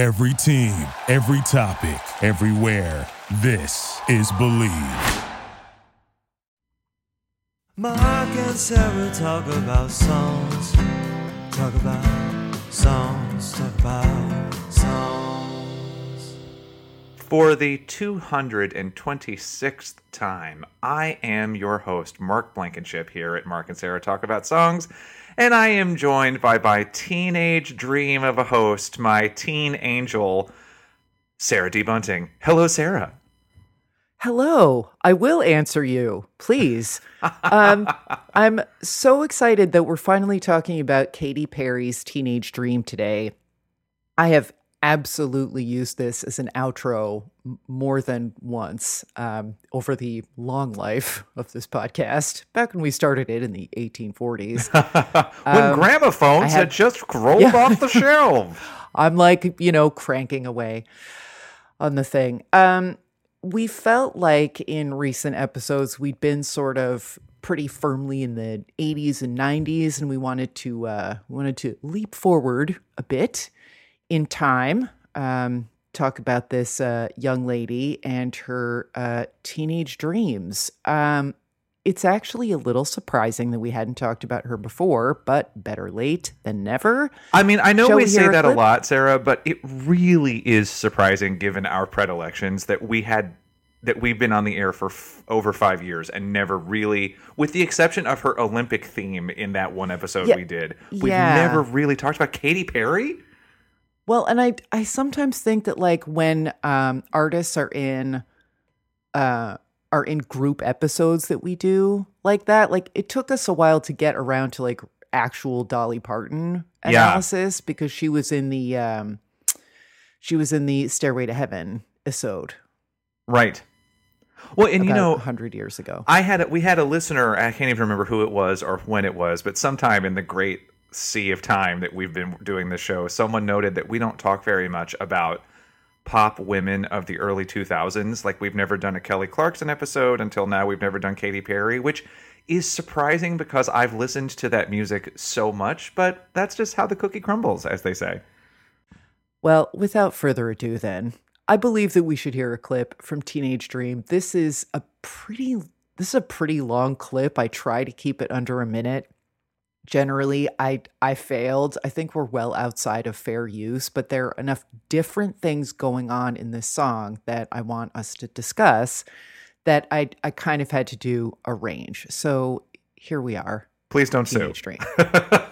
Every team, every topic, everywhere. This is Bleav. Mark and Sarah talk about songs. Talk about songs. Talk about songs. For the 226th time, I am your host, Mark Blankenship, here at Mark and Sarah Talk About Songs, and I am joined by my teenage dream of a host, my teen angel, Sarah D. Bunting. Hello, Sarah. Hello. I will answer you, please. um, I'm so excited that we're finally talking about Katy Perry's Teenage Dream today. I have absolutely used this as an outro more than once um, over the long life of this podcast, back when we started it in the 1840s. when Um, gramophones had had- just rolled Yeah. off the shelf. I'm like, you know, cranking away on the thing. Um, we felt like in recent episodes we'd been sort of pretty firmly in the 80s and 90s, and we wanted to uh, we wanted to leap forward a bit in time. Um, talk about this uh, young lady and her uh, teenage dreams. Um, it's actually a little surprising that we hadn't talked about her before, but better late than never. I mean, I know Shall we we say hear a that a lot, Sarah, but it really is surprising given our predilections that we had that we've been on the air for f- over 5 years and never really with the exception of her Olympic theme in that one episode Yeah, we did. We've yeah. never really talked about Katy Perry. Well, and I I sometimes think that like when um artists are in uh are in group episodes that we do like that, like it took us a while to get around to like actual Dolly Parton Yeah. analysis because she was in the um she was in the Stairway to Heaven episode Right. Well, and you know, 100 years ago. I had a, we had a listener. I can't even remember who it was or when it was, but sometime in the great sea of time that we've been doing this show, someone noted that we don't talk very much about pop women of the early 2000s. Like we've never done a Kelly Clarkson episode until now. We've never done Katy Perry, which is surprising because I've listened to that music so much. But that's just how the cookie crumbles, as they say. Well, without further ado, then, I believe that we should hear a clip from Teenage Dream. This is a pretty this is a pretty long clip. I try to keep it under a minute. Generally, I I failed. I think we're well outside of fair use, but there are enough different things going on in this song that I want us to discuss that I I kind of had to do a range. So here we are. Please don't sue. Teenage.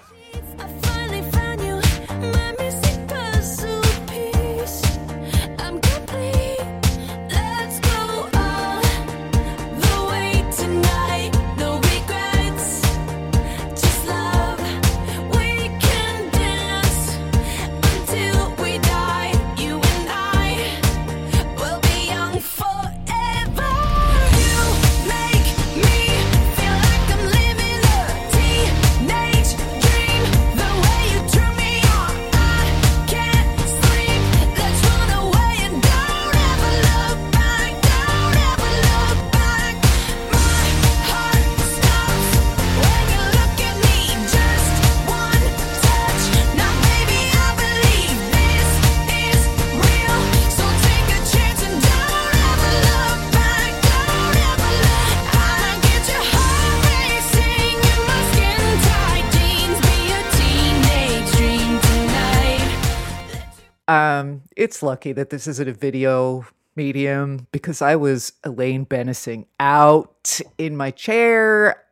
it's lucky that this isn't a video medium because I was Elaine Benissing out in my chair.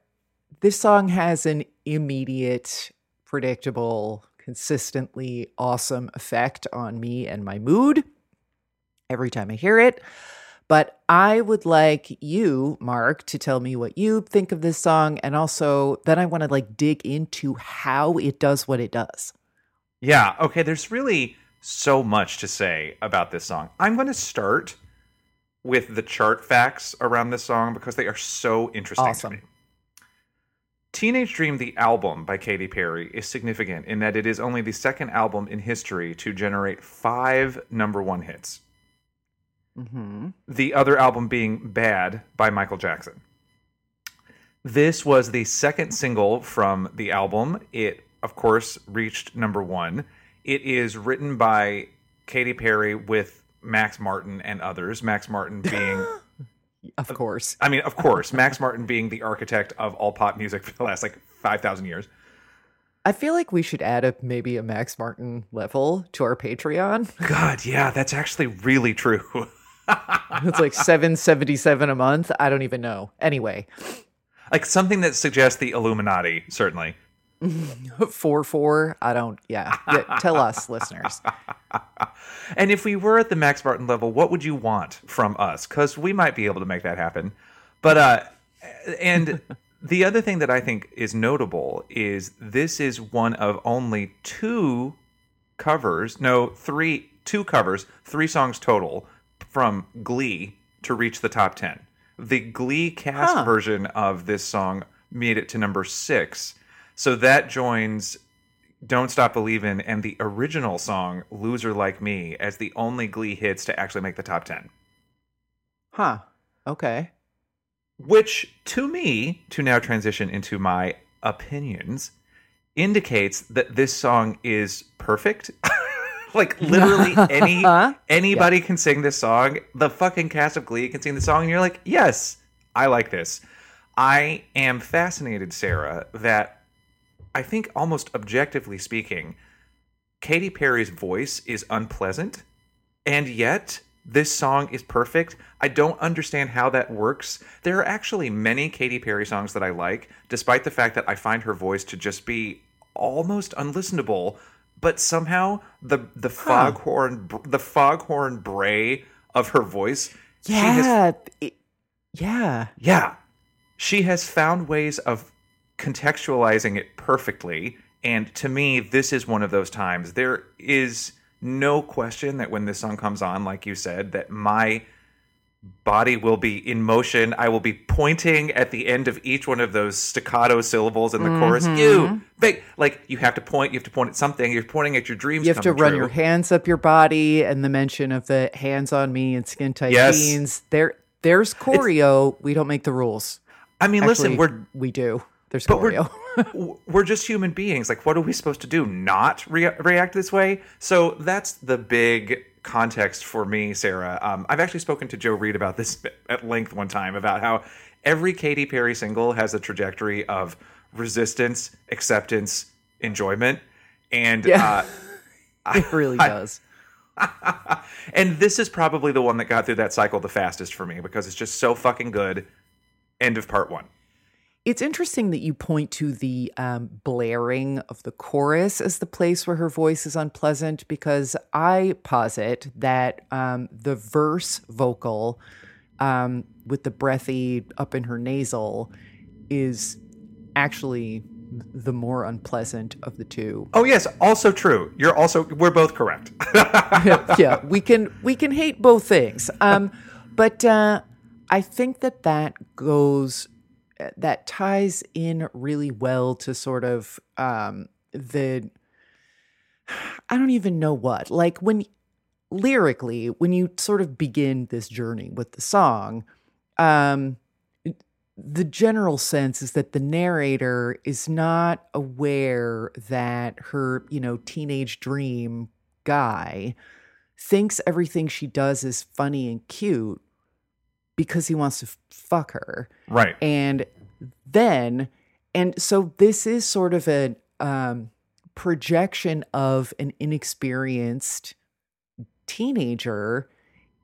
This song has an immediate, predictable, consistently awesome effect on me and my mood every time I hear it. But I would like you, Mark, to tell me what you think of this song. And also, then I want to like dig into how it does what it does. Yeah, okay, there's really so much to say about this song. I'm going to start with the chart facts around this song because they are so interesting Awesome. to me. Teenage Dream, the album by Katy Perry, is significant in that it is only the second album in history to generate five number one hits. Mm-hmm. The other album being Bad by Michael Jackson. This was the second single from the album. It, of course, reached number one. It is written by Katy Perry with Max Martin and others. Max Martin being, Of course. I mean, of course, Max Martin being the architect of all pop music for the last like 5,000 years. I feel like we should add a maybe a Max Martin level to our Patreon. God, yeah, that's actually really true. It's like 777 a month. I don't even know. Anyway, like something that suggests the Illuminati, certainly. 4 4. I don't, yeah. yeah. Tell us, listeners. And if we were at the Max Martin level, what would you want from us? Because we might be able to make that happen. But, uh, and the other thing that I think is notable is this is one of only two covers, no, three, two covers, three songs total from Glee to reach the top 10. The Glee cast Huh. version of this song made it to number six. So that joins Don't Stop Believin' and the original song Loser Like Me as the only Glee hits to actually make the top 10. Huh. Okay. Which, to me, to now transition into my opinions, indicates that this song is perfect. like literally any uh-huh. anybody can sing this song. The fucking cast of Glee can sing the song, and you're like, yes, I like this. I am fascinated, Sarah, that I think almost objectively speaking, Katy Perry's voice is unpleasant, and yet this song is perfect. I don't understand how that works. There are actually many Katy Perry songs that I like, despite the fact that I find her voice to just be almost unlistenable. But somehow the the foghorn the foghorn bray of her voice, she has Yeah. it- yeah. yeah. She has found ways of contextualizing it perfectly. And to me, this is one of those times. There is no question that when this song comes on, like you said, that my body will be in motion. I will be pointing at the end of each one of those staccato syllables in the chorus. Mm-hmm. You, big, like you have to point. You have to point at something. You're pointing at your dreams. You have to run true. your hands up your body and the mention of the hands on me and skin tight Yes. jeans. There there's choreo. we don't make the rules. I mean, listen, we're we do. There's But we're, we're just human beings. Like, what are we supposed to do? Not rea- react this way? So that's the big context for me, Sarah. Um, I've actually spoken to Joe Reed about this at length one time about how every Katy Perry single has a trajectory of resistance, acceptance, enjoyment, and Yeah. uh, it really does. and this is probably the one that got through that cycle the fastest for me because it's just so fucking good. End of part one. It's interesting that you point to the um, blaring of the chorus as the place where her voice is unpleasant because I posit that um, the verse vocal um, with the breathy up in her nasal is actually the more unpleasant of the two. Oh yes, also true. You're also we're both correct. yeah, we can we can hate both things. Um, but uh, I think that that goes that ties in really well to sort of um, the I don't even know what like when lyrically when you sort of begin this journey with the song. Um, the general sense is that the narrator is not aware that her, you know, teenage dream guy thinks everything she does is funny and cute because he wants to fuck her. right. And then, and so this is sort of a um, projection of an inexperienced teenager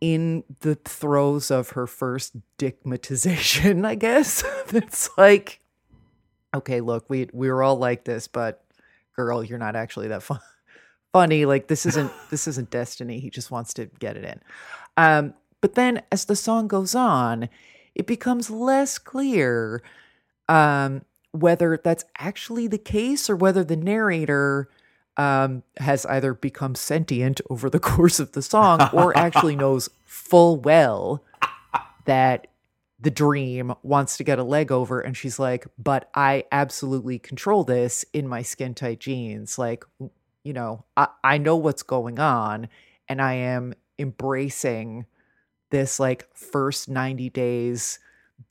in the throes of her first dickmatization, I guess. it's like, okay, look, we we were all like this, but girl, you're not actually that fun. funny. Like this isn't this isn't destiny. He just wants to get it in. Um, but then as the song goes on, it becomes less clear um, whether that's actually the case or whether the narrator um, has either become sentient over the course of the song or actually knows full well that the dream wants to get a leg over and she's like but i absolutely control this in my skin tight jeans. Like you know I, I know what's going on and i am embracing this like first 90 days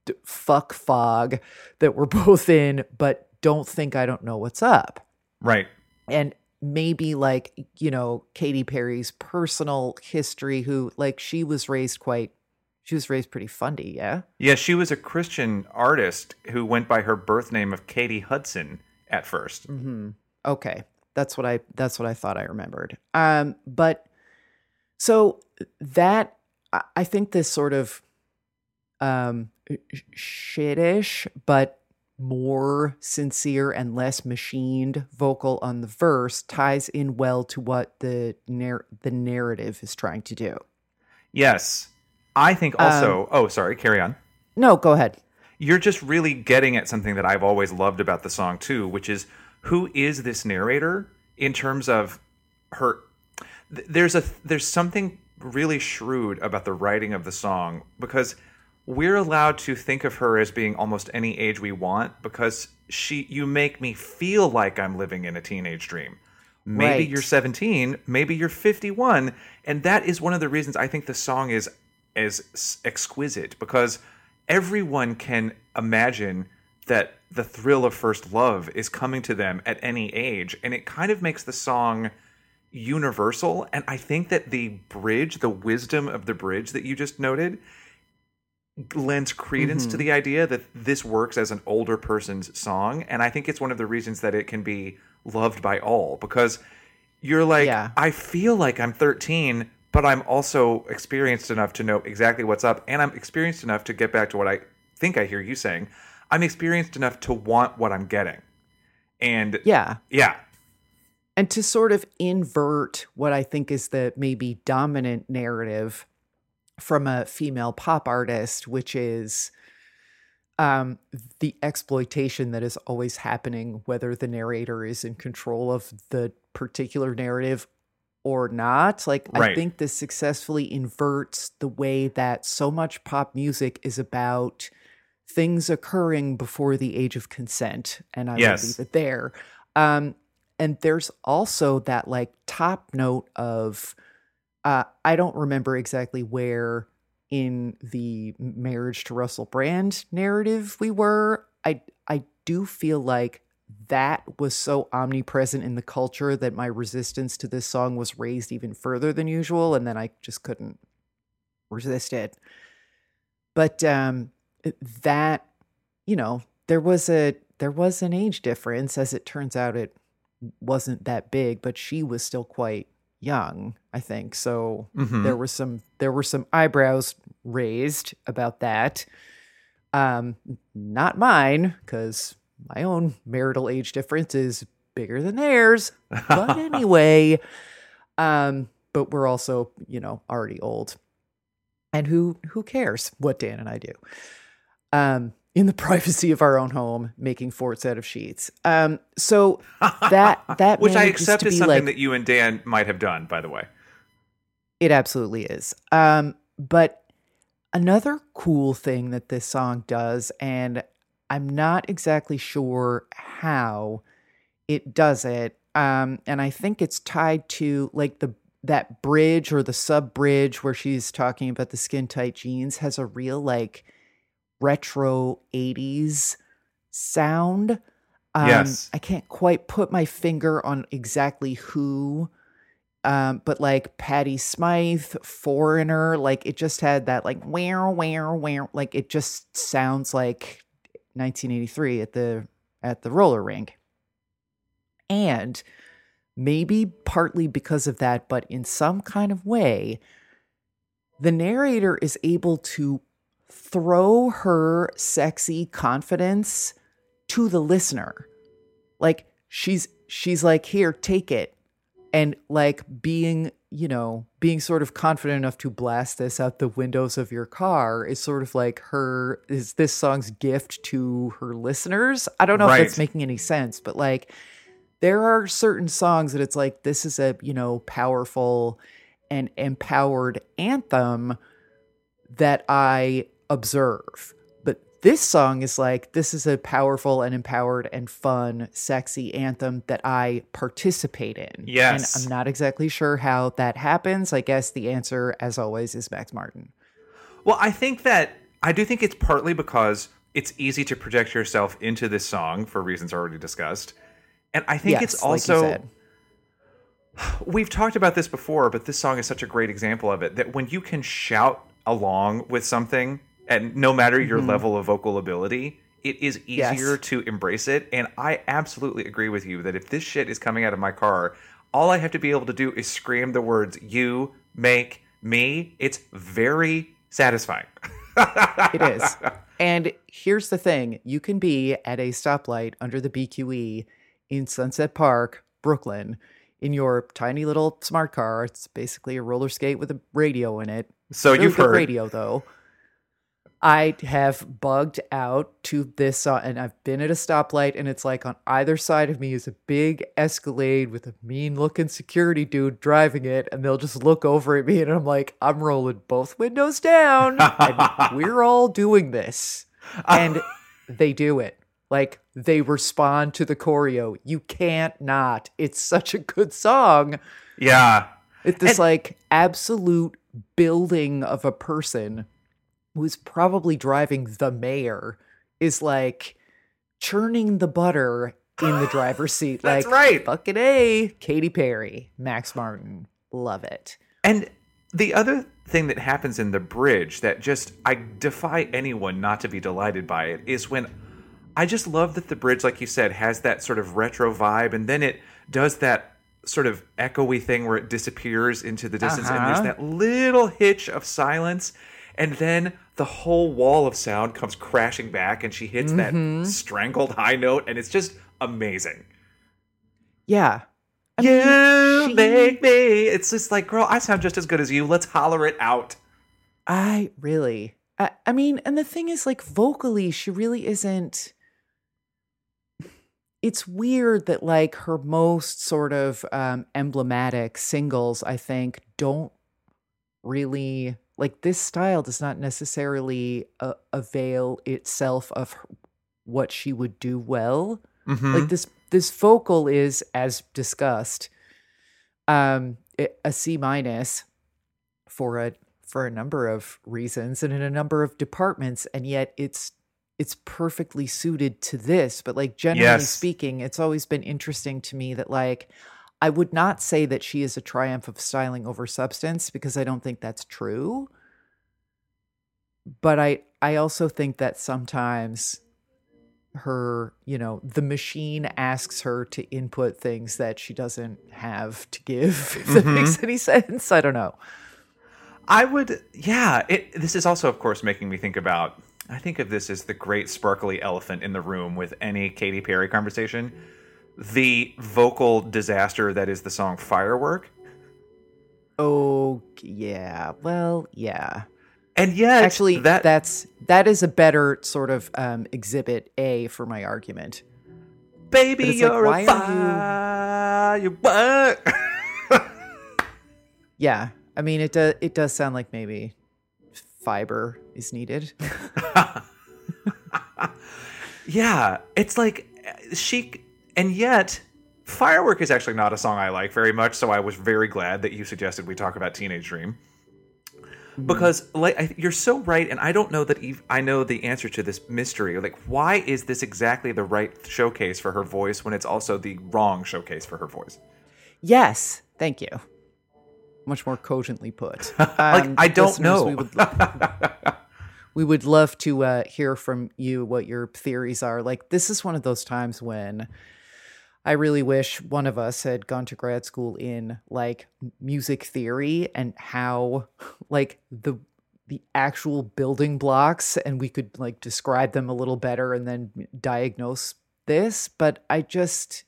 d- fuck fog that we're both in but don't think i don't know what's up Right. and maybe like you know Katy Perry's personal history who like she was raised quite she was raised pretty fundy, yeah. Yeah, she was a Christian artist who went by her birth name of Katie Hudson at 1st Mm-hmm. Okay, that's what I that's what I thought I remembered. Um, but so that I- I think this sort of um shittish, but more sincere and less machined vocal on the verse ties in well to what the narr- the narrative is trying to do. Yes. I think also, oh, sorry, carry on. No, go ahead. You're just really getting at something that I've always loved about the song too, which is who is this narrator in terms of her there's a there's something really shrewd about the writing of the song because we're allowed to think of her as being almost any age we want because she you make me feel like I'm living in a teenage dream. Maybe Right. you're 17, maybe you're 51, and that is one of the reasons I think the song is is exquisite because everyone can imagine that the thrill of first love is coming to them at any age and it kind of makes the song universal and I think that the bridge, the wisdom of the bridge that you just noted lends credence Mm-hmm. to the idea that this works as an older person's song and i think it's one of the reasons that it can be loved by all because you're like Yeah. i feel like i'm 13 but i'm also experienced enough to know exactly what's up and i'm experienced enough to get back to what i think i hear you saying i'm experienced enough to want what i'm getting and Yeah. yeah and to sort of invert what I think is the maybe dominant narrative from a female pop artist, which is um, the exploitation that is always happening, whether the narrator is in control of the particular narrative or not. Like, I think this successfully inverts the way that so much pop music is about things occurring before the age of consent. And I Yes. will leave it there. Um, and there's also that like top note of uh, I don't remember exactly where in the marriage to Russell Brand narrative we were. I I do feel like that was so omnipresent in the culture that my resistance to this song was raised even further than usual, and then I just couldn't resist it. But um, that you know there was a there was an age difference. As it turns out, it wasn't that big, but she was still quite young, I think. So Mhm. there were some there were some eyebrows raised about that. Um, not mine, because my own marital age difference is bigger than theirs. But anyway, um, but we're also, you know, already old. And who who cares what Dan and I do? Um, in the privacy of our own home, making forts out of sheets. Um, so that that which i accept is something like, that you and dan might have done by the way It absolutely is. Um, but another cool thing that this song does, and I'm not exactly sure how it does it, um, and I think it's tied to like the that bridge or the sub bridge where she's talking about the skin tight jeans has a real like retro 80s sound. Um, Yes. I can't quite put my finger on exactly who um, but like Patty Smythe, Foreigner, like it just had that like where where where like it just sounds like 1983 at the at the roller rink. And maybe partly because of that, but in some kind of way, the narrator is able to throw her sexy confidence to the listener. Like she's she's like, here, take it. And like being you know being sort of confident enough to blast this out the windows of your car is sort of like her is this song's gift to her listeners. I don't know if that's making any sense but like there are certain songs that it's like this is a you know powerful and empowered anthem that i observe but this song is like this is a powerful and empowered and fun sexy anthem that i participate in Yes. and i'm not exactly sure how that happens i guess the answer as always is max martin Well, I think that I do think it's partly because it's easy to project yourself into this song for reasons already discussed. And I think Yes, it's like also said. We've talked about this before, but this song is such a great example of it that when you can shout along with something, and no matter your mm-hmm. level of vocal ability, it is Yes. easier to embrace it. And I absolutely agree with you that if this shit is coming out of my car, all I have to be able to do is scream the words, You make me. It's very satisfying. It is. And here's the thing you can be at a stoplight under the BQE in Sunset Park, Brooklyn, in your tiny little smart car. It's basically a roller skate with a radio in it. So Really you've heard. radio, though. I have bugged out to this song, and I've been at a stoplight, and it's like on either side of me is a big Escalade with a mean looking security dude driving it, and they'll just look over at me, and I'm like, I'm rolling both windows down, and we're all doing this. And they do it. Like, they respond to the choreo. You can't not. It's such a good song. Yeah. It's this And- like absolute building of a person who's probably driving the mayor is like churning the butter in the driver's seat. That's like right. fucking A. Katy Perry, Max Martin. Love it. And the other thing that happens in the bridge that just I defy anyone not to be delighted by it is when I just love that the bridge, like you said, has that sort of retro vibe, and then it does that sort of echoey thing where it disappears into the distance, and there's Uh-huh. that little hitch of silence, and then the whole wall of sound comes crashing back, and she hits Mm-hmm. that strangled high note, and it's just amazing. Yeah. I you mean, she- make me. It's just like, girl, I sound just as good as you. Let's holler it out. I really. I, I mean, and the thing is, like, vocally, she really isn't. It's weird that, like, her most sort of um, emblematic singles, I think, don't really. Like, this style does not necessarily uh, avail itself of her- what she would do well Mm-hmm. like this this vocal is as discussed um a- a c minus for a for a number of reasons and in a number of departments and yet it's it's perfectly suited to this but like generally Yes. speaking it's always been interesting to me that like i would not say that she is a triumph of styling over substance because i don't think that's true but i i also think that sometimes her, you know, the machine asks her to input things that she doesn't have to give, if that mm-hmm. makes any sense. I don't know. I would, yeah. It, this is also, of course, making me think about. I think of this as the great sparkly elephant in the room with any Katy Perry conversation. The vocal disaster that is the song "Firework," Oh, yeah. Well, yeah. And yet, Actually, that that's that is a better sort of um, exhibit A for my argument. baby, like, you're why a firework. Yeah, I mean it does. It does sound like maybe fiber is needed. Yeah, it's like she, and yet, "Firework" is actually not a song I like very much. So I was very glad that you suggested we talk about "Teenage Dream," because like I, you're so right, and I don't know that ev I know the answer to this mystery. Like, why is this exactly the right showcase for her voice when it's also the wrong showcase for her voice? yes, thank you. Much more cogently put. Like, Um, I don't know. We would, we would love to uh, hear from you what your theories are. Like, this is one of those times when I really wish one of us had gone to grad school in like music theory and how like the the actual building blocks and we could like describe them a little better and then diagnose this. But i just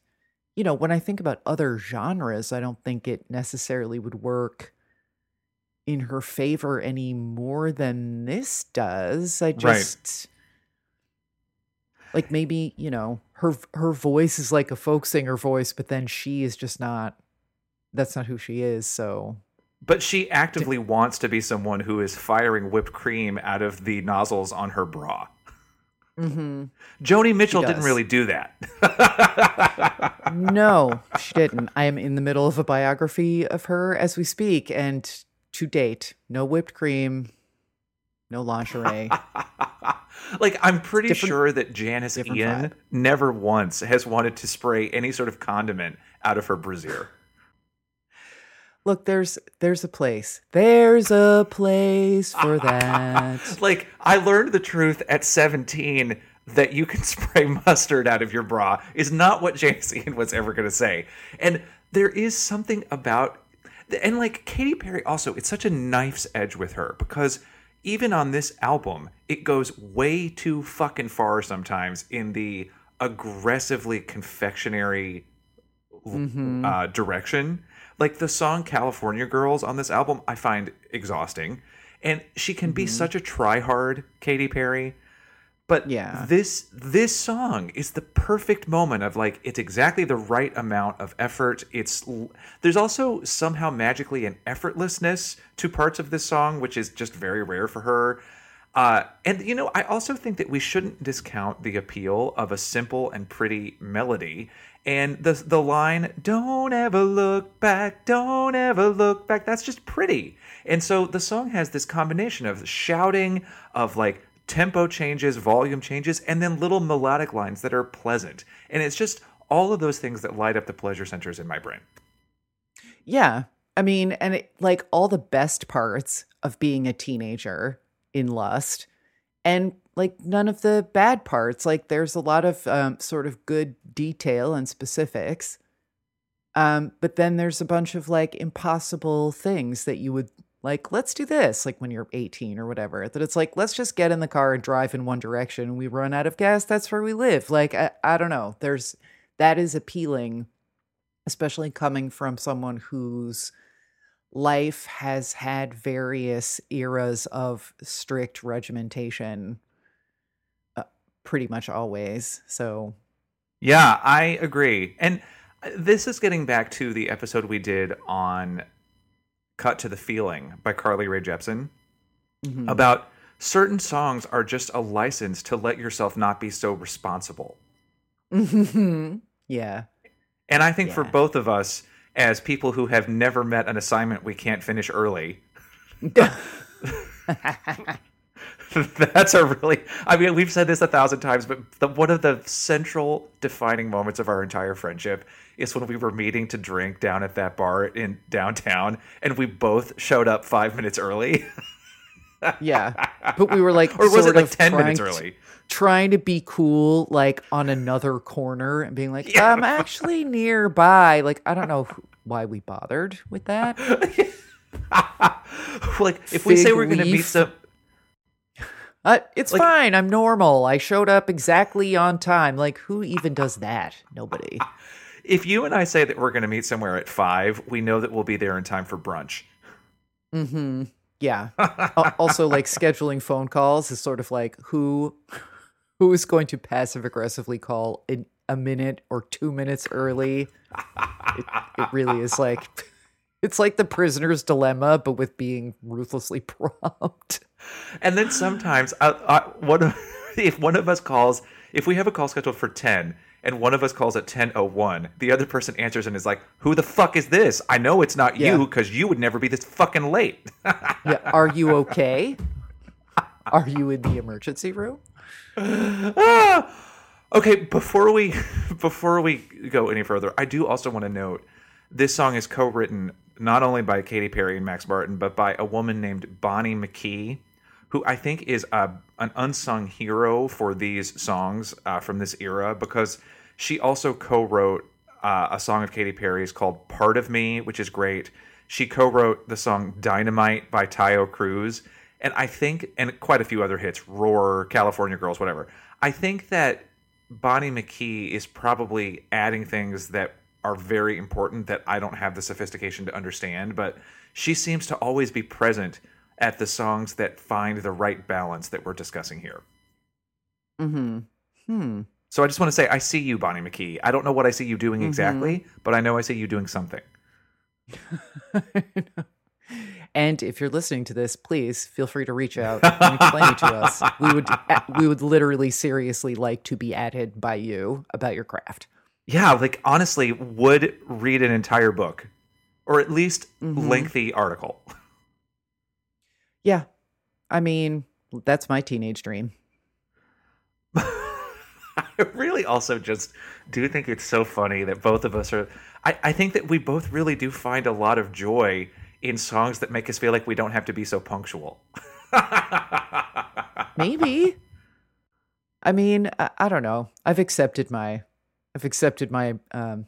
you know when i think about other genres i don't think it necessarily would work in her favor any more than this does. I just like maybe you know her her voice is like a folk singer voice but then she is just not that's not who she is so But she actively wants to be someone who is firing whipped cream out of the nozzles on her bra. mm-hmm. Joni Mitchell didn't really do that. no she didn't i am in the middle of a biography of her as we speak and to date no whipped cream no lingerie like I'm pretty Different- sure that Janis Ian vibe. never once has wanted to spray any sort of condiment out of her brassiere. Look, there's there's a place. There's a place for that. Like I learned the truth at 17 that you can spray mustard out of your bra is not what Janis Ian was ever going to say. And there is something about and like Katy Perry also it's such a knife's edge with her because even on this album it goes way too fucking far sometimes in the aggressively confectionery uh, direction. Like the song California Girls on this album, I find exhausting. And she can be such a try-hard Katy Perry. But Yeah. this this song is the perfect moment of like it's exactly the right amount of effort. It's there's also somehow magically an effortlessness to parts of this song, which is just very rare for her. Uh, and you know, I also think that we shouldn't discount the appeal of a simple and pretty melody. And the the line "Don't ever look back, don't ever look back" that's just pretty. And so the song has this combination of shouting, of like tempo changes, volume changes, and then little melodic lines that are pleasant. And it's just all of those things that light up the pleasure centers in my brain. Yeah. I mean, and it, like all the best parts of being a teenager in Lust, and like none of the bad parts. Like there's a lot of um, sort of good detail and specifics. Um, but then there's a bunch of like impossible things that you would like, let's do this, like when you're 18 or whatever. That it's like, let's just get in the car and drive in one direction we run out of gas. That's where we live. Like, I, I don't know. There's that is appealing especially coming from someone whose life has had various eras of strict regimentation uh, pretty much always so Yeah, I agree. And uh, this is getting back to the episode we did on Cut to the Feeling by Carly Rae Jepsen mm-hmm. about certain songs are just a license to let yourself not be so responsible. yeah. And I think for both of us, as people who have never met an assignment we can't finish early, that's a really, I mean, we've said this a thousand times, but the, one of the central defining moments of our entire friendship is when we were meeting to drink down at that bar in downtown and we both showed up five minutes early. yeah but we were like or was it like of 10 minutes to- early? trying to be cool like on another corner and being like i'm actually nearby like i don't know wh- why we bothered with that like, if we say we're going to meet some. Uh, it's Like- fine. I'm normal. I showed up exactly on time. Like, who even does that? Nobody. If you and I say that we're going to meet somewhere at five, we know that we'll be there in time for brunch. Mm-hmm. Yeah. Also, like scheduling phone calls is sort of like who who is going to passive aggressively call in a minute or two minutes early. It, it really is like it's like the prisoner's dilemma, but with being ruthlessly prompt. And then sometimes, I, I, one of, if one of us calls, if we have a call scheduled for 10 and one of us calls at 10.01, the other person answers and is like, Who the fuck is this? I know it's not Yeah. you because you would never be this fucking late. Yeah. Are you okay? Are you in the emergency room? Ah! Okay, before we before we go any further, I do also want to note this song is co-written not only by Katy Perry and Max Martin, but by a woman named Bonnie McKee, who I think is a, an unsung hero for these songs uh, from this era because she also co-wrote uh, a song of Katy Perry's called "Part of Me," which is great. She co-wrote the song "Dynamite" by Taio Cruz, and I think, and quite a few other hits, "Roar," "California Girls," whatever. I think that Bonnie McKee is probably adding things that are very important that I don't have the sophistication to understand, but she seems to always be present at the songs that find the right balance that we're discussing here. Mm-hmm. Hmm. So I just want to say, I see you, Bonnie McKee. I don't know what I see you doing exactly, but I know I see you doing something. and if you're listening to this, please feel free to reach out and explain it to us. We would we would literally seriously like to be added by you about your craft. Yeah, like honestly, would read an entire book or at least Mhm. lengthy article. Yeah. I mean, that's my teenage dream. I really also just do think it's so funny that both of us are. I, I think that we both really do find a lot of joy in songs that make us feel like we don't have to be so punctual. Maybe. I mean, I, I don't know. I've accepted my, I've accepted my um,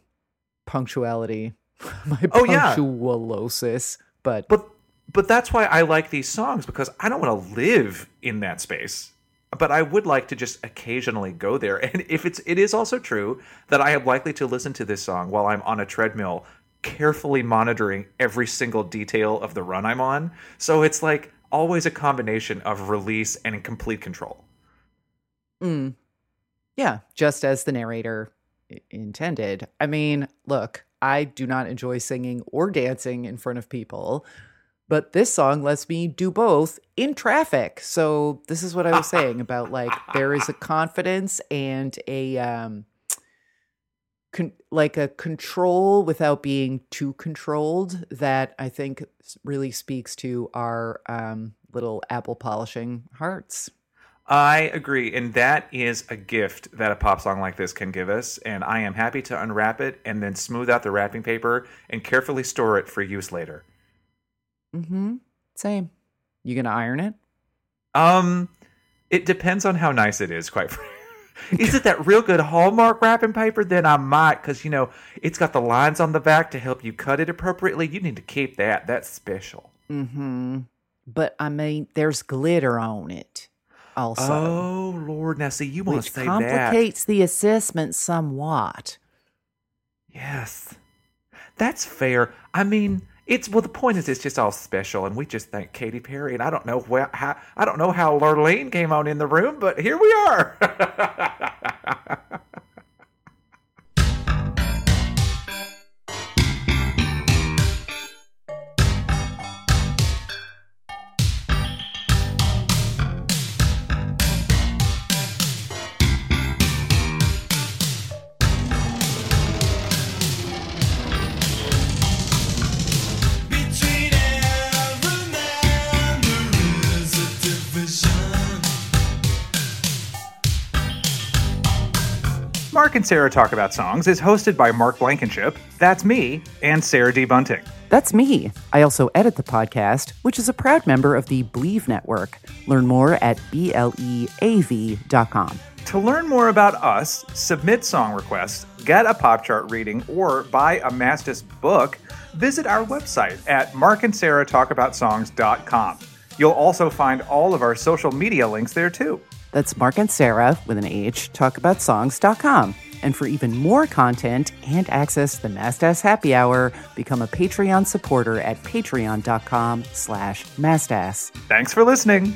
punctuality, my Oh, yeah. punctualosis. But, But but that's why I like these songs because I don't want to live in that space. But I would like to just occasionally go there. And if it's it is also true that I am likely to listen to this song while I'm on a treadmill, carefully monitoring every single detail of the run I'm on. So it's like always a combination of release and complete control. mm, yeah, just as the narrator intended. I mean, look, I do not enjoy singing or dancing in front of people. But this song lets me do both in traffic. So this is what I was saying about like there is a confidence and a um con- like a control without being too controlled that I think really speaks to our um little apple polishing hearts. I agree, and that is a gift that a pop song like this can give us. And I am happy to unwrap it and then smooth out the wrapping paper and carefully store it for use later. Mhm. Same. You going to iron it? Um, it depends on how nice it is, quite frankly. Is it that real good Hallmark wrapping paper? Then I might, because you know it's got the lines on the back to help you cut it appropriately. You need to keep that. That's special. Mm-hmm. But I mean there's glitter on it also. oh Lord, now see, you want to say that? complicates the assessment somewhat. Yes, that's fair. I mean, it's well. The point is, it's just all special, and we just thank Katy Perry. And I don't know where, how, I don't know how Lurleen came on in the room, but here we are. Mark and Sarah Talk About Songs is hosted by Mark Blankenship, that's me, and Sarah D. Bunting. That's me. I also edit the podcast, which is a proud member of the Bleav Network. Learn more at BLEAV.com. To learn more about us, submit song requests, get a pop chart reading, or buy a Mastis book, visit our website at markandsarahtalkaboutsongs.com. You'll also find all of our social media links there too. That's Mark and Sarah with an H, talkaboutsongs.com. And for even more content and access to the Mastass Happy Hour, become a Patreon supporter at patreon.com slash mastass. Thanks for listening.